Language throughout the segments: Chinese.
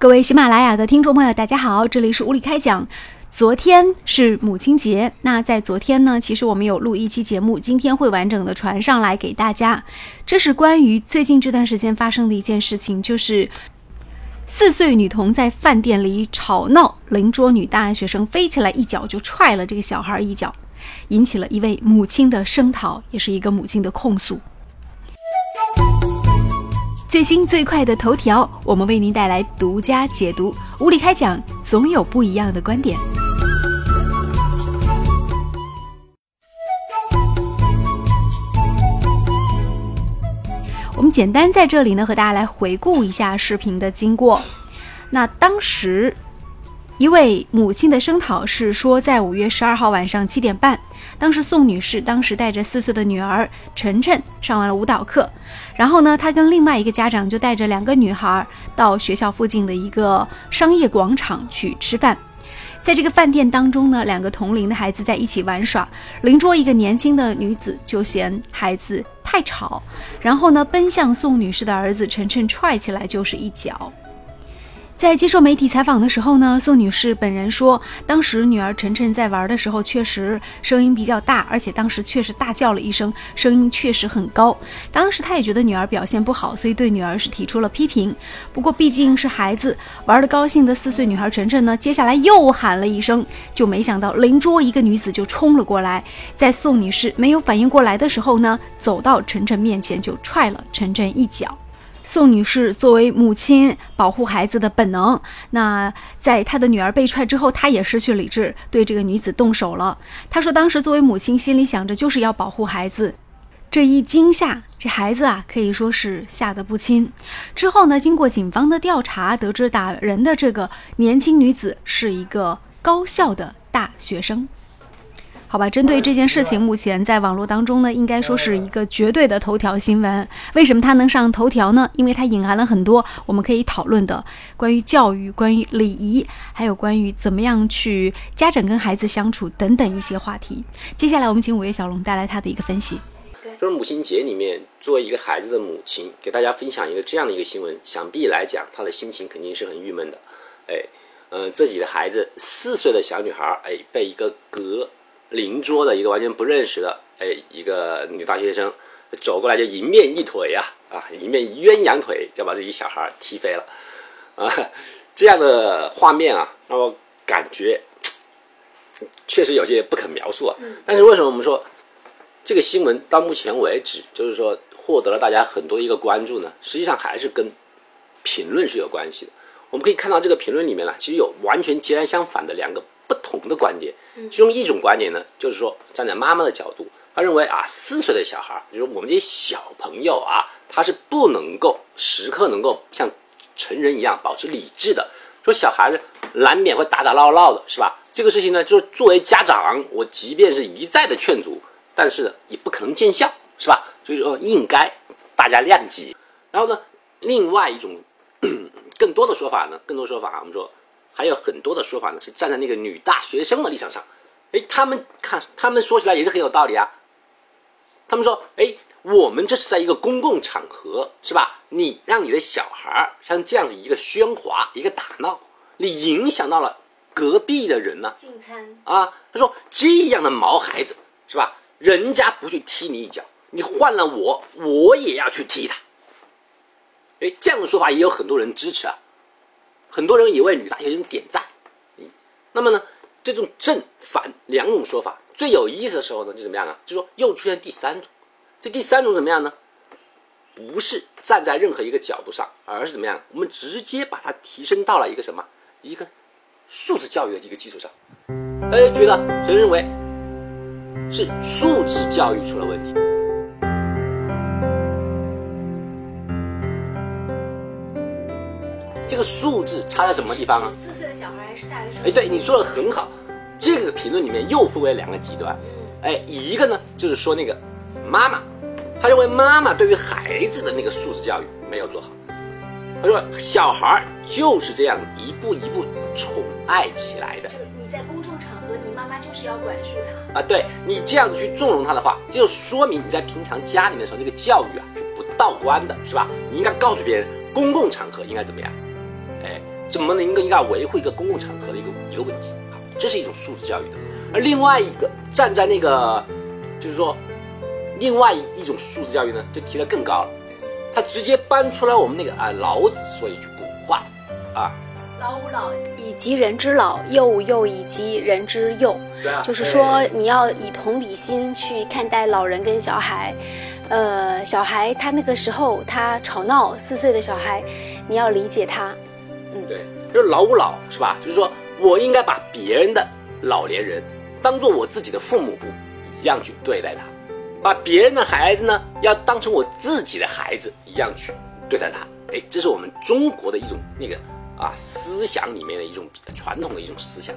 各位喜马拉雅的听众朋友，大家好，这里是无理开讲。昨天是母亲节，那在昨天呢，其实我们有录一期节目，今天会完整的传上来给大家。这是关于最近这段时间发生的一件事情，就是四岁女童在饭店里吵闹，邻桌女大学生飞起来一脚就踹了这个小孩一脚，引起了一位母亲的声讨，也是一个母亲的控诉。最新最快的头条，我们为您带来独家解读。无理开讲，总有不一样的观点。我们简单在这里呢，和大家来回顾一下视频的经过。那当时。一位母亲的声讨是说，在五月十二号晚上七点半，当时宋女士当时带着四岁的女儿晨晨上完了舞蹈课，然后呢，她跟另外一个家长就带着两个女孩到学校附近的一个商业广场去吃饭。在这个饭店当中呢，两个同龄的孩子在一起玩耍，邻桌一个年轻的女子就嫌孩子太吵，然后呢，奔向宋女士的儿子晨晨，踹起来就是一脚。在接受媒体采访的时候呢，宋女士本人说，当时女儿晨晨在玩的时候确实声音比较大，而且当时确实大叫了一声，声音确实很高。当时她也觉得女儿表现不好，所以对女儿是提出了批评。不过毕竟是孩子玩的高兴的四岁女孩晨晨呢，接下来又喊了一声，就没想到邻桌一个女子就冲了过来，在宋女士没有反应过来的时候呢，走到晨晨面前就踹了晨晨一脚。宋女士作为母亲，保护孩子的本能。那在她的女儿被踹之后，她也失去理智，对这个女子动手了。她说，当时作为母亲，心里想着就是要保护孩子。这一惊吓，这孩子啊，可以说是吓得不轻。之后呢，经过警方的调查，得知打人的这个年轻女子是一个高校的大学生。好吧，针对这件事情，目前在网络当中呢，应该说是一个绝对的头条新闻。为什么它能上头条呢？因为它隐含了很多我们可以讨论的关于教育、关于礼仪，还有关于怎么样去家长跟孩子相处等等一些话题。接下来，我们请五月小龙带来他的一个分析。就是母亲节里面，作为一个孩子的母亲，给大家分享一个这样的一个新闻，想必来讲，她的心情肯定是很郁闷的。哎，嗯，自己的孩子四岁的小女孩，哎，被一个隔邻桌的一个完全不认识的，哎，一个女大学生走过来就迎面一腿呀，啊，迎面鸳鸯腿就把这一小孩踢飞了，啊，这样的画面啊，让我感觉确实有些不可描述啊。但是为什么我们说这个新闻到目前为止就是说获得了大家很多一个关注呢？实际上还是跟评论是有关系的。我们可以看到这个评论里面呢，其实有完全截然相反的两个。不同的观点，其中一种观点呢，就是说站在妈妈的角度，他认为啊，四岁的小孩，就是我们这些小朋友啊，他是不能够时刻能够像成人一样保持理智的。说小孩子难免会打打闹闹的，是吧？这个事情呢，就是作为家长，我即便是一再的劝阻，但是呢，也不可能见效，是吧？所以说，应该大家谅解。然后呢，另外一种 更多的说法呢，更多说法，我们说。还有很多的说法呢，是站在那个女大学生的立场上，哎，他们看，他们说起来也是很有道理啊。他们说，哎，我们这是在一个公共场合，是吧？你让你的小孩像这样子一个喧哗，一个打闹，你影响到了隔壁的人呢。进餐啊，他说这样的毛孩子，是吧？人家不去踢你一脚，你换了我，我也要去踢他。哎，这样的说法也有很多人支持啊。很多人也为女大学生点赞，那么呢，这种正反两种说法，最有意思的时候呢，就怎么样啊？就说又出现第三种，这第三种怎么样呢？不是站在任何一个角度上，而是怎么样？我们直接把它提升到了一个什么？一个素质教育的一个基础上。大家觉得谁认为是素质教育出了问题？这个数字差在什么地方啊？四岁的小孩还是大学生？哎，对，你说的很好。这个评论里面又分为两个极端。哎，一个呢就是说那个妈妈，他认为妈妈对于孩子的那个素质教育没有做好。他说小孩就是这样一步一步宠爱起来的。就是你在公众场合，你妈妈就是要管束他啊。对你这样子去纵容他的话，就说明你在平常家里面的时候那个教育啊是不道观的，是吧？你应该告诉别人，公共场合应该怎么样。怎么能够应该维护一个公共场合的一个一个问题？好，这是一种素质教育的。而另外一个站在那个，就是说，另外一种素质教育呢，就提得更高了。他直接搬出来我们那个啊，老子说一句古话，啊，老吾老以及人之老，幼吾幼以及人之幼。就是说，你要以同理心去看待老人跟小孩。呃，小孩他那个时候他吵闹，四岁的小孩，你要理解他。对，就是老吾老是吧？就是说我应该把别人的老年人当做我自己的父母一样去对待他，把别人的孩子呢要当成我自己的孩子一样去对待他。哎，这是我们中国的一种那个啊思想里面的一种传统的一种思想，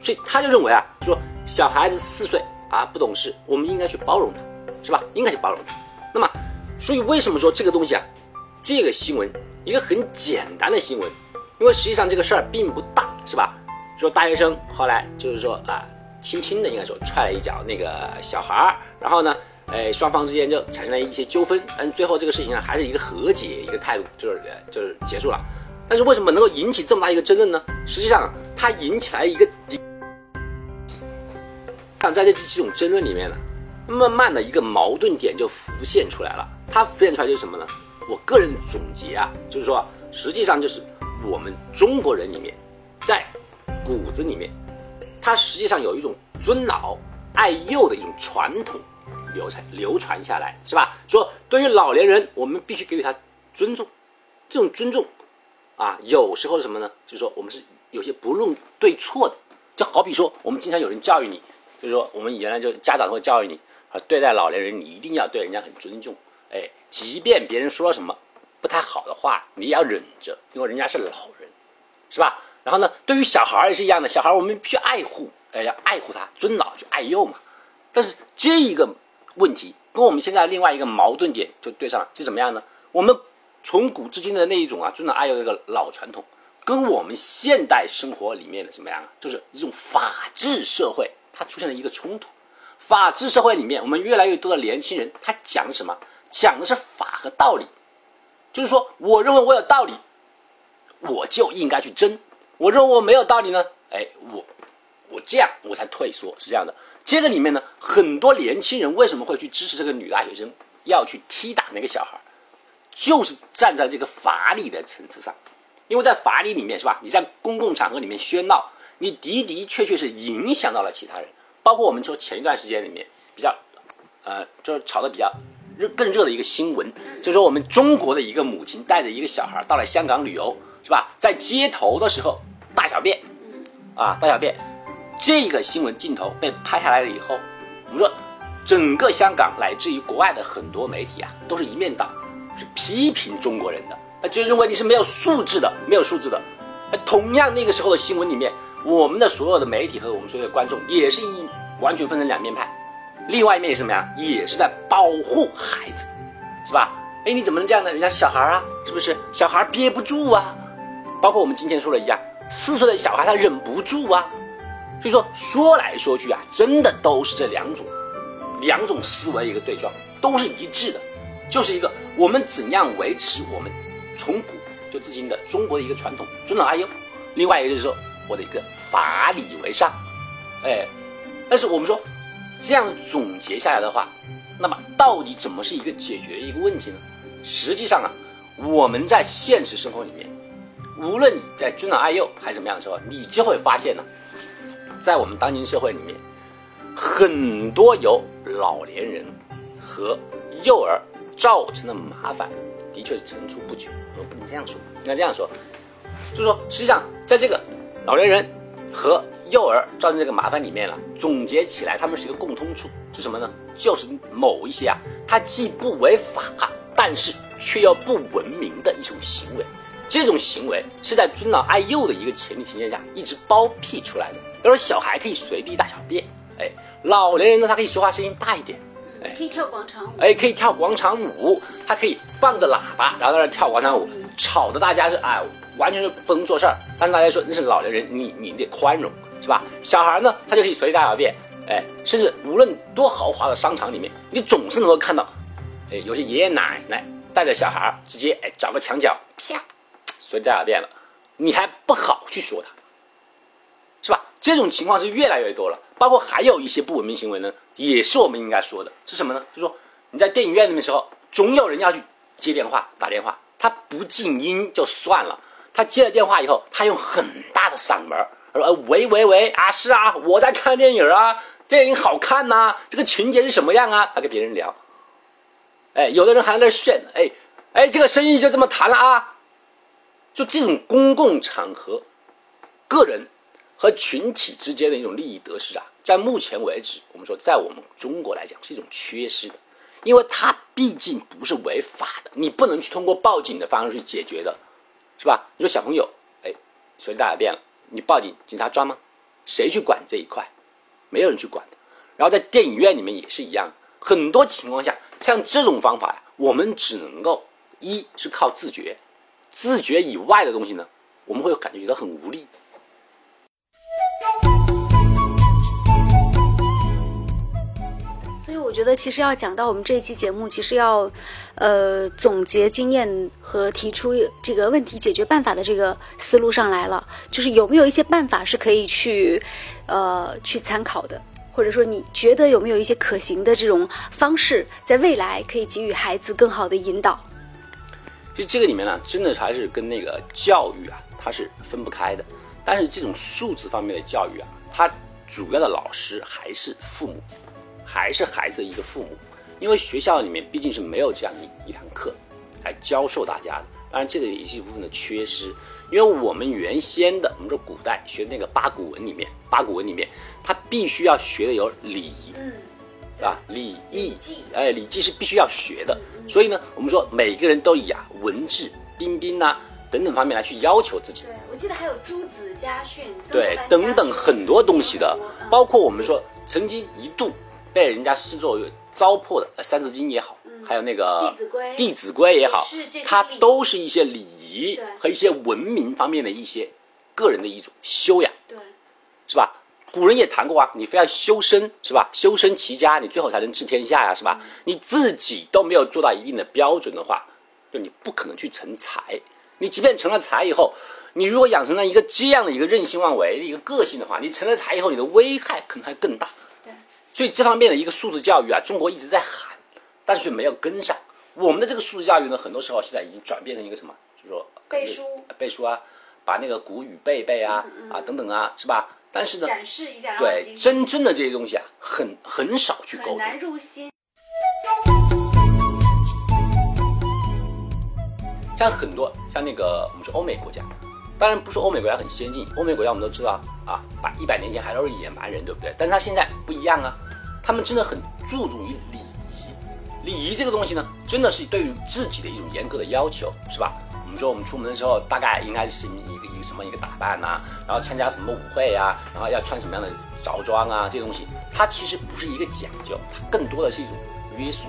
所以他就认为啊，说小孩子四岁啊不懂事，我们应该去包容他，是吧？应该去包容他。那么，所以为什么说这个东西啊，这个新闻一个很简单的新闻，因为实际上这个事儿并不大，是吧？说大学生后来就是说啊，轻轻的应该说踹了一脚那个小孩儿，然后呢，哎，双方之间就产生了一些纠纷，但最后这个事情呢，还是一个和解一个态度，就是就是结束了。但是为什么能够引起这么大一个争论呢？实际上它引起来一个，看在这几种争论里面呢。慢慢的一个矛盾点就浮现出来了，它浮现出来就是什么呢？我个人总结啊，就是说，实际上就是我们中国人里面，在骨子里面，它实际上有一种尊老爱幼的一种传统流传流传下来，是吧？说对于老年人，我们必须给予他尊重，这种尊重啊，有时候是什么呢？就是说我们是有些不论对错的，就好比说我们经常有人教育你，就是说我们原来就家长会教育你。啊，对待老年人，你一定要对人家很尊重。哎，即便别人说什么不太好的话，你也要忍着，因为人家是老人，是吧？然后呢，对于小孩也是一样的，小孩我们必须爱护，哎，要爱护他，尊老就爱幼嘛。但是这一个问题跟我们现在另外一个矛盾点就对上了，就怎么样呢？我们从古至今的那一种啊尊老爱幼的一个老传统，跟我们现代生活里面的怎么样啊？就是一种法治社会，它出现了一个冲突。法治社会里面，我们越来越多的年轻人，他讲什么？讲的是法和道理，就是说，我认为我有道理，我就应该去争；我认为我没有道理呢，哎，我我这样我才退缩，是这样的。这个里面呢，很多年轻人为什么会去支持这个女大学生要去踢打那个小孩，就是站在这个法理的层次上，因为在法理里面是吧？你在公共场合里面喧闹，你的的确确是影响到了其他人。包括我们说前一段时间里面比较，呃，就是吵的比较热更热的一个新闻，就说我们中国的一个母亲带着一个小孩到了香港旅游，是吧？在街头的时候大小便，啊，大小便，这个新闻镜头被拍下来了以后，我们说整个香港乃至于国外的很多媒体啊，都是一面倒，是批评中国人的，他就认为你是没有素质的，没有素质的。同样那个时候的新闻里面。我们的所有的媒体和我们所有的观众也是一完全分成两面派，另外一面是什么呀？也是在保护孩子，是吧？哎，你怎么能这样呢？人家小孩啊，是不是？小孩憋不住啊，包括我们今天说的一样，四岁的小孩他忍不住啊。所以说说来说去啊，真的都是这两种，两种思维一个对撞，都是一致的，就是一个我们怎样维持我们从古就至今的中国的一个传统尊老爱幼，另外一个就是说。我的一个法理为上，哎，但是我们说这样总结下来的话，那么到底怎么是一个解决一个问题呢？实际上啊，我们在现实生活里面，无论你在尊老爱幼还是怎么样的时候，你就会发现呢，在我们当今社会里面，很多由老年人和幼儿造成的麻烦，的确是层出不穷。我不能这样说，应该这样说，就是说，实际上在这个。老年人和幼儿造成这个麻烦里面了，总结起来，他们是一个共通处，是什么呢？就是某一些啊，它既不违法，但是却又不文明的一种行为。这种行为是在尊老爱幼的一个前提条件下一直包庇出来的。比如说，小孩可以随地大小便，哎，老年人呢，他可以说话声音大一点，哎，可以跳广场舞，哎，可以跳广场舞，他可以放着喇叭，然后在那跳广场舞，吵得大家是哎。完全是不能做事儿，但是大家说那是老年人，你你得宽容，是吧？小孩呢，他就可以随地大小便，哎，甚至无论多豪华的商场里面，你总是能够看到，哎，有些爷爷奶奶带着小孩直接哎找个墙角，啪，随地大小便了。你还不好去说他，是吧？这种情况是越来越多了。包括还有一些不文明行为呢，也是我们应该说的，是什么呢？就是说你在电影院里面时候，总有人要去接电话、打电话，他不静音就算了，他接了电话以后，他用很大的嗓门说：“喂喂喂啊，是啊，我在看电影啊，电影好看呐，这个情节是什么样啊？”他跟别人聊。哎，有的人还在那炫，哎哎，这个生意就这么谈了啊。就这种公共场合，个人和群体之间的一种利益得失啊，在目前为止，我们说在我们中国来讲是一种缺失的，因为它毕竟不是违法的，你不能去通过报警的方式去解决的，是吧？你说小朋友，哎，随地大小便了，你报警，警察抓吗？谁去管这一块？没有人去管的。然后在电影院里面也是一样，很多情况下，像这种方法呀，我们只能够一是靠自觉。自觉以外的东西呢，我们会感觉觉得很无力。我觉得，其实要讲到我们这一期节目，其实要，呃，总结经验和提出这个问题解决办法的这个思路上来了。就是有没有一些办法是可以去，呃，去参考的，或者说你觉得有没有一些可行的这种方式，在未来可以给予孩子更好的引导？就这个里面呢，真的还是跟那个教育啊，它是分不开的。但是这种数字方面的教育啊，它主要的老师还是父母，还是孩子的一个父母。因为学校里面毕竟是没有这样一一堂课来教授大家的。当然，这个也是一部分的缺失。因为我们原先的，我们说古代学那个八股文里面，八股文里面，它必须要学的有礼仪，嗯，是吧？礼义，哎，礼记是必须要学的。所以呢，我们说每个人都以啊文质彬彬呐等等方面来去要求自己。对，我记得还有朱子家训，对，等等很多东西的，包括我们说曾经一度被人家视作糟粕的《三字经》也好，还有那个《弟子规》《弟子规》也好，它都是一些礼仪和一些文明方面的一些个人的一种修养，对，是吧？古人也谈过啊，你非要修身是吧？修身齐家，你最后才能治天下呀，是吧？你自己都没有做到一定的标准的话，就你不可能去成才。你即便成了才以后，你如果养成了一个这样的一个任性妄为的一个个性的话，你成了才以后，你的危害可能还更大。对，所以这方面的一个素质教育啊，中国一直在喊，但是却没有跟上。我们的这个素质教育呢，很多时候现在已经转变成一个什么？就是说背书，背书啊，把那个古语背背啊，啊等等啊，是吧？但是呢，展示一下，对真正的这些东西啊，很很少去沟通，很难入心。像很多像那个我们说欧美国家，当然不是欧美国家很先进，欧美国家我们都知道啊，把一百年前还都是野蛮人，对不对？但是他现在不一样啊，他们真的很注重于礼仪，礼仪这个东西呢，真的是对于自己的一种严格的要求，是吧？我们说我们出门的时候，大概应该是一个一个什么一个打扮呐，然后参加什么舞会呀，然后要穿什么样的着装啊，这些东西，它其实不是一个讲究，它更多的是一种约束。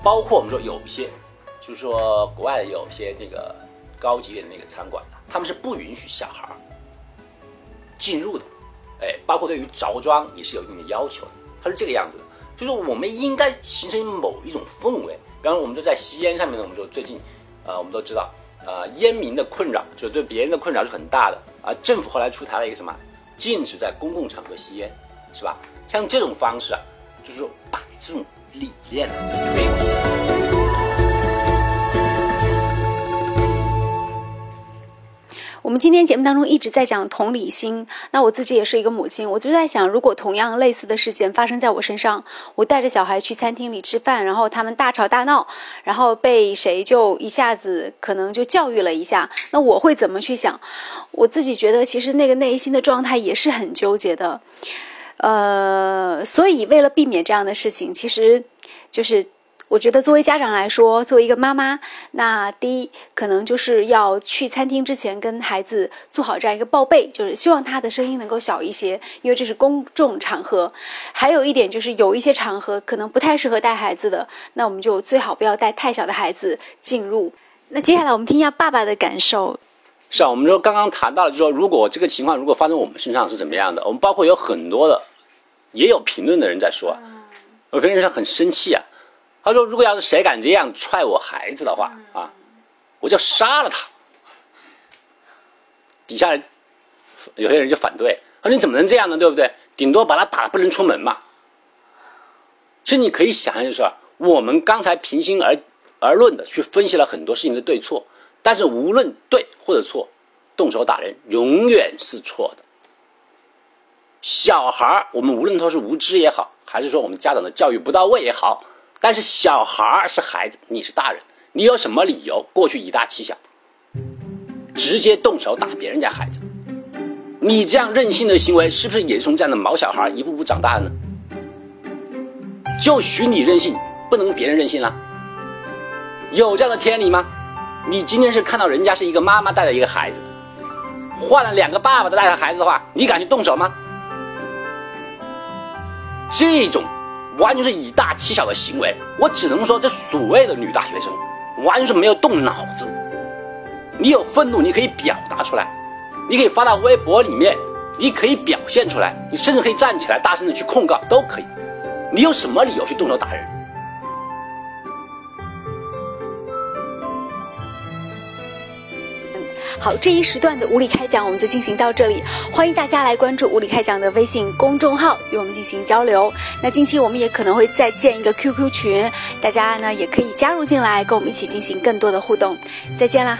包括我们说有一些，就是说国外有些那个高级点的那个餐馆他们是不允许小孩进入的，哎，包括对于着装也是有一定的要求的，它是这个样子的。就是我们应该形成某一种氛围，比方说我们就在吸烟上面呢，我们就最近，呃，我们都知道。呃，烟民的困扰，就对别人的困扰是很大的啊。政府后来出台了一个什么，禁止在公共场合吸烟，是吧？像这种方式啊，就是说把这种理念推广。我们今天节目当中一直在讲同理心，那我自己也是一个母亲，我就在想，如果同样类似的事件发生在我身上，我带着小孩去餐厅里吃饭，然后他们大吵大闹，然后被谁就一下子可能就教育了一下，那我会怎么去想？我自己觉得，其实那个内心的状态也是很纠结的，呃，所以为了避免这样的事情，其实就是。我觉得作为家长来说，作为一个妈妈，那第一可能就是要去餐厅之前跟孩子做好这样一个报备，就是希望他的声音能够小一些，因为这是公众场合。还有一点就是有一些场合可能不太适合带孩子的，那我们就最好不要带太小的孩子进入。那接下来我们听一下爸爸的感受。是啊，我们说刚刚谈到了，就说如果这个情况如果发生我们身上是怎么样的？我们包括有很多的，也有评论的人在说，有评论人很生气啊。他说：“如果要是谁敢这样踹我孩子的话啊，我就杀了他。”底下人有些人就反对，说你怎么能这样呢？对不对？顶多把他打不能出门嘛。其实你可以想象，就是我们刚才平心而而论的去分析了很多事情的对错，但是无论对或者错，动手打人永远是错的。小孩儿，我们无论他是无知也好，还是说我们家长的教育不到位也好，但是小孩是孩子，你是大人，你有什么理由过去以大欺小，直接动手打别人家孩子？你这样任性的行为，是不是也是从这样的毛小孩一步步长大的呢？就许你任性，不能别人任性了？有这样的天理吗？你今天是看到人家是一个妈妈带着一个孩子，换了两个爸爸带着孩子的话，你敢去动手吗？这种完全是以大欺小的行为，我只能说这所谓的女大学生完全是没有动脑子。你有愤怒，你可以表达出来，你可以发到微博里面，你可以表现出来，你甚至可以站起来大声的去控告，都可以。你有什么理由去动手打人？好，这一时段的无理开讲我们就进行到这里，欢迎大家来关注无理开讲的微信公众号，与我们进行交流。那近期我们也可能会再建一个 QQ 群，大家呢也可以加入进来，跟我们一起进行更多的互动。再见啦！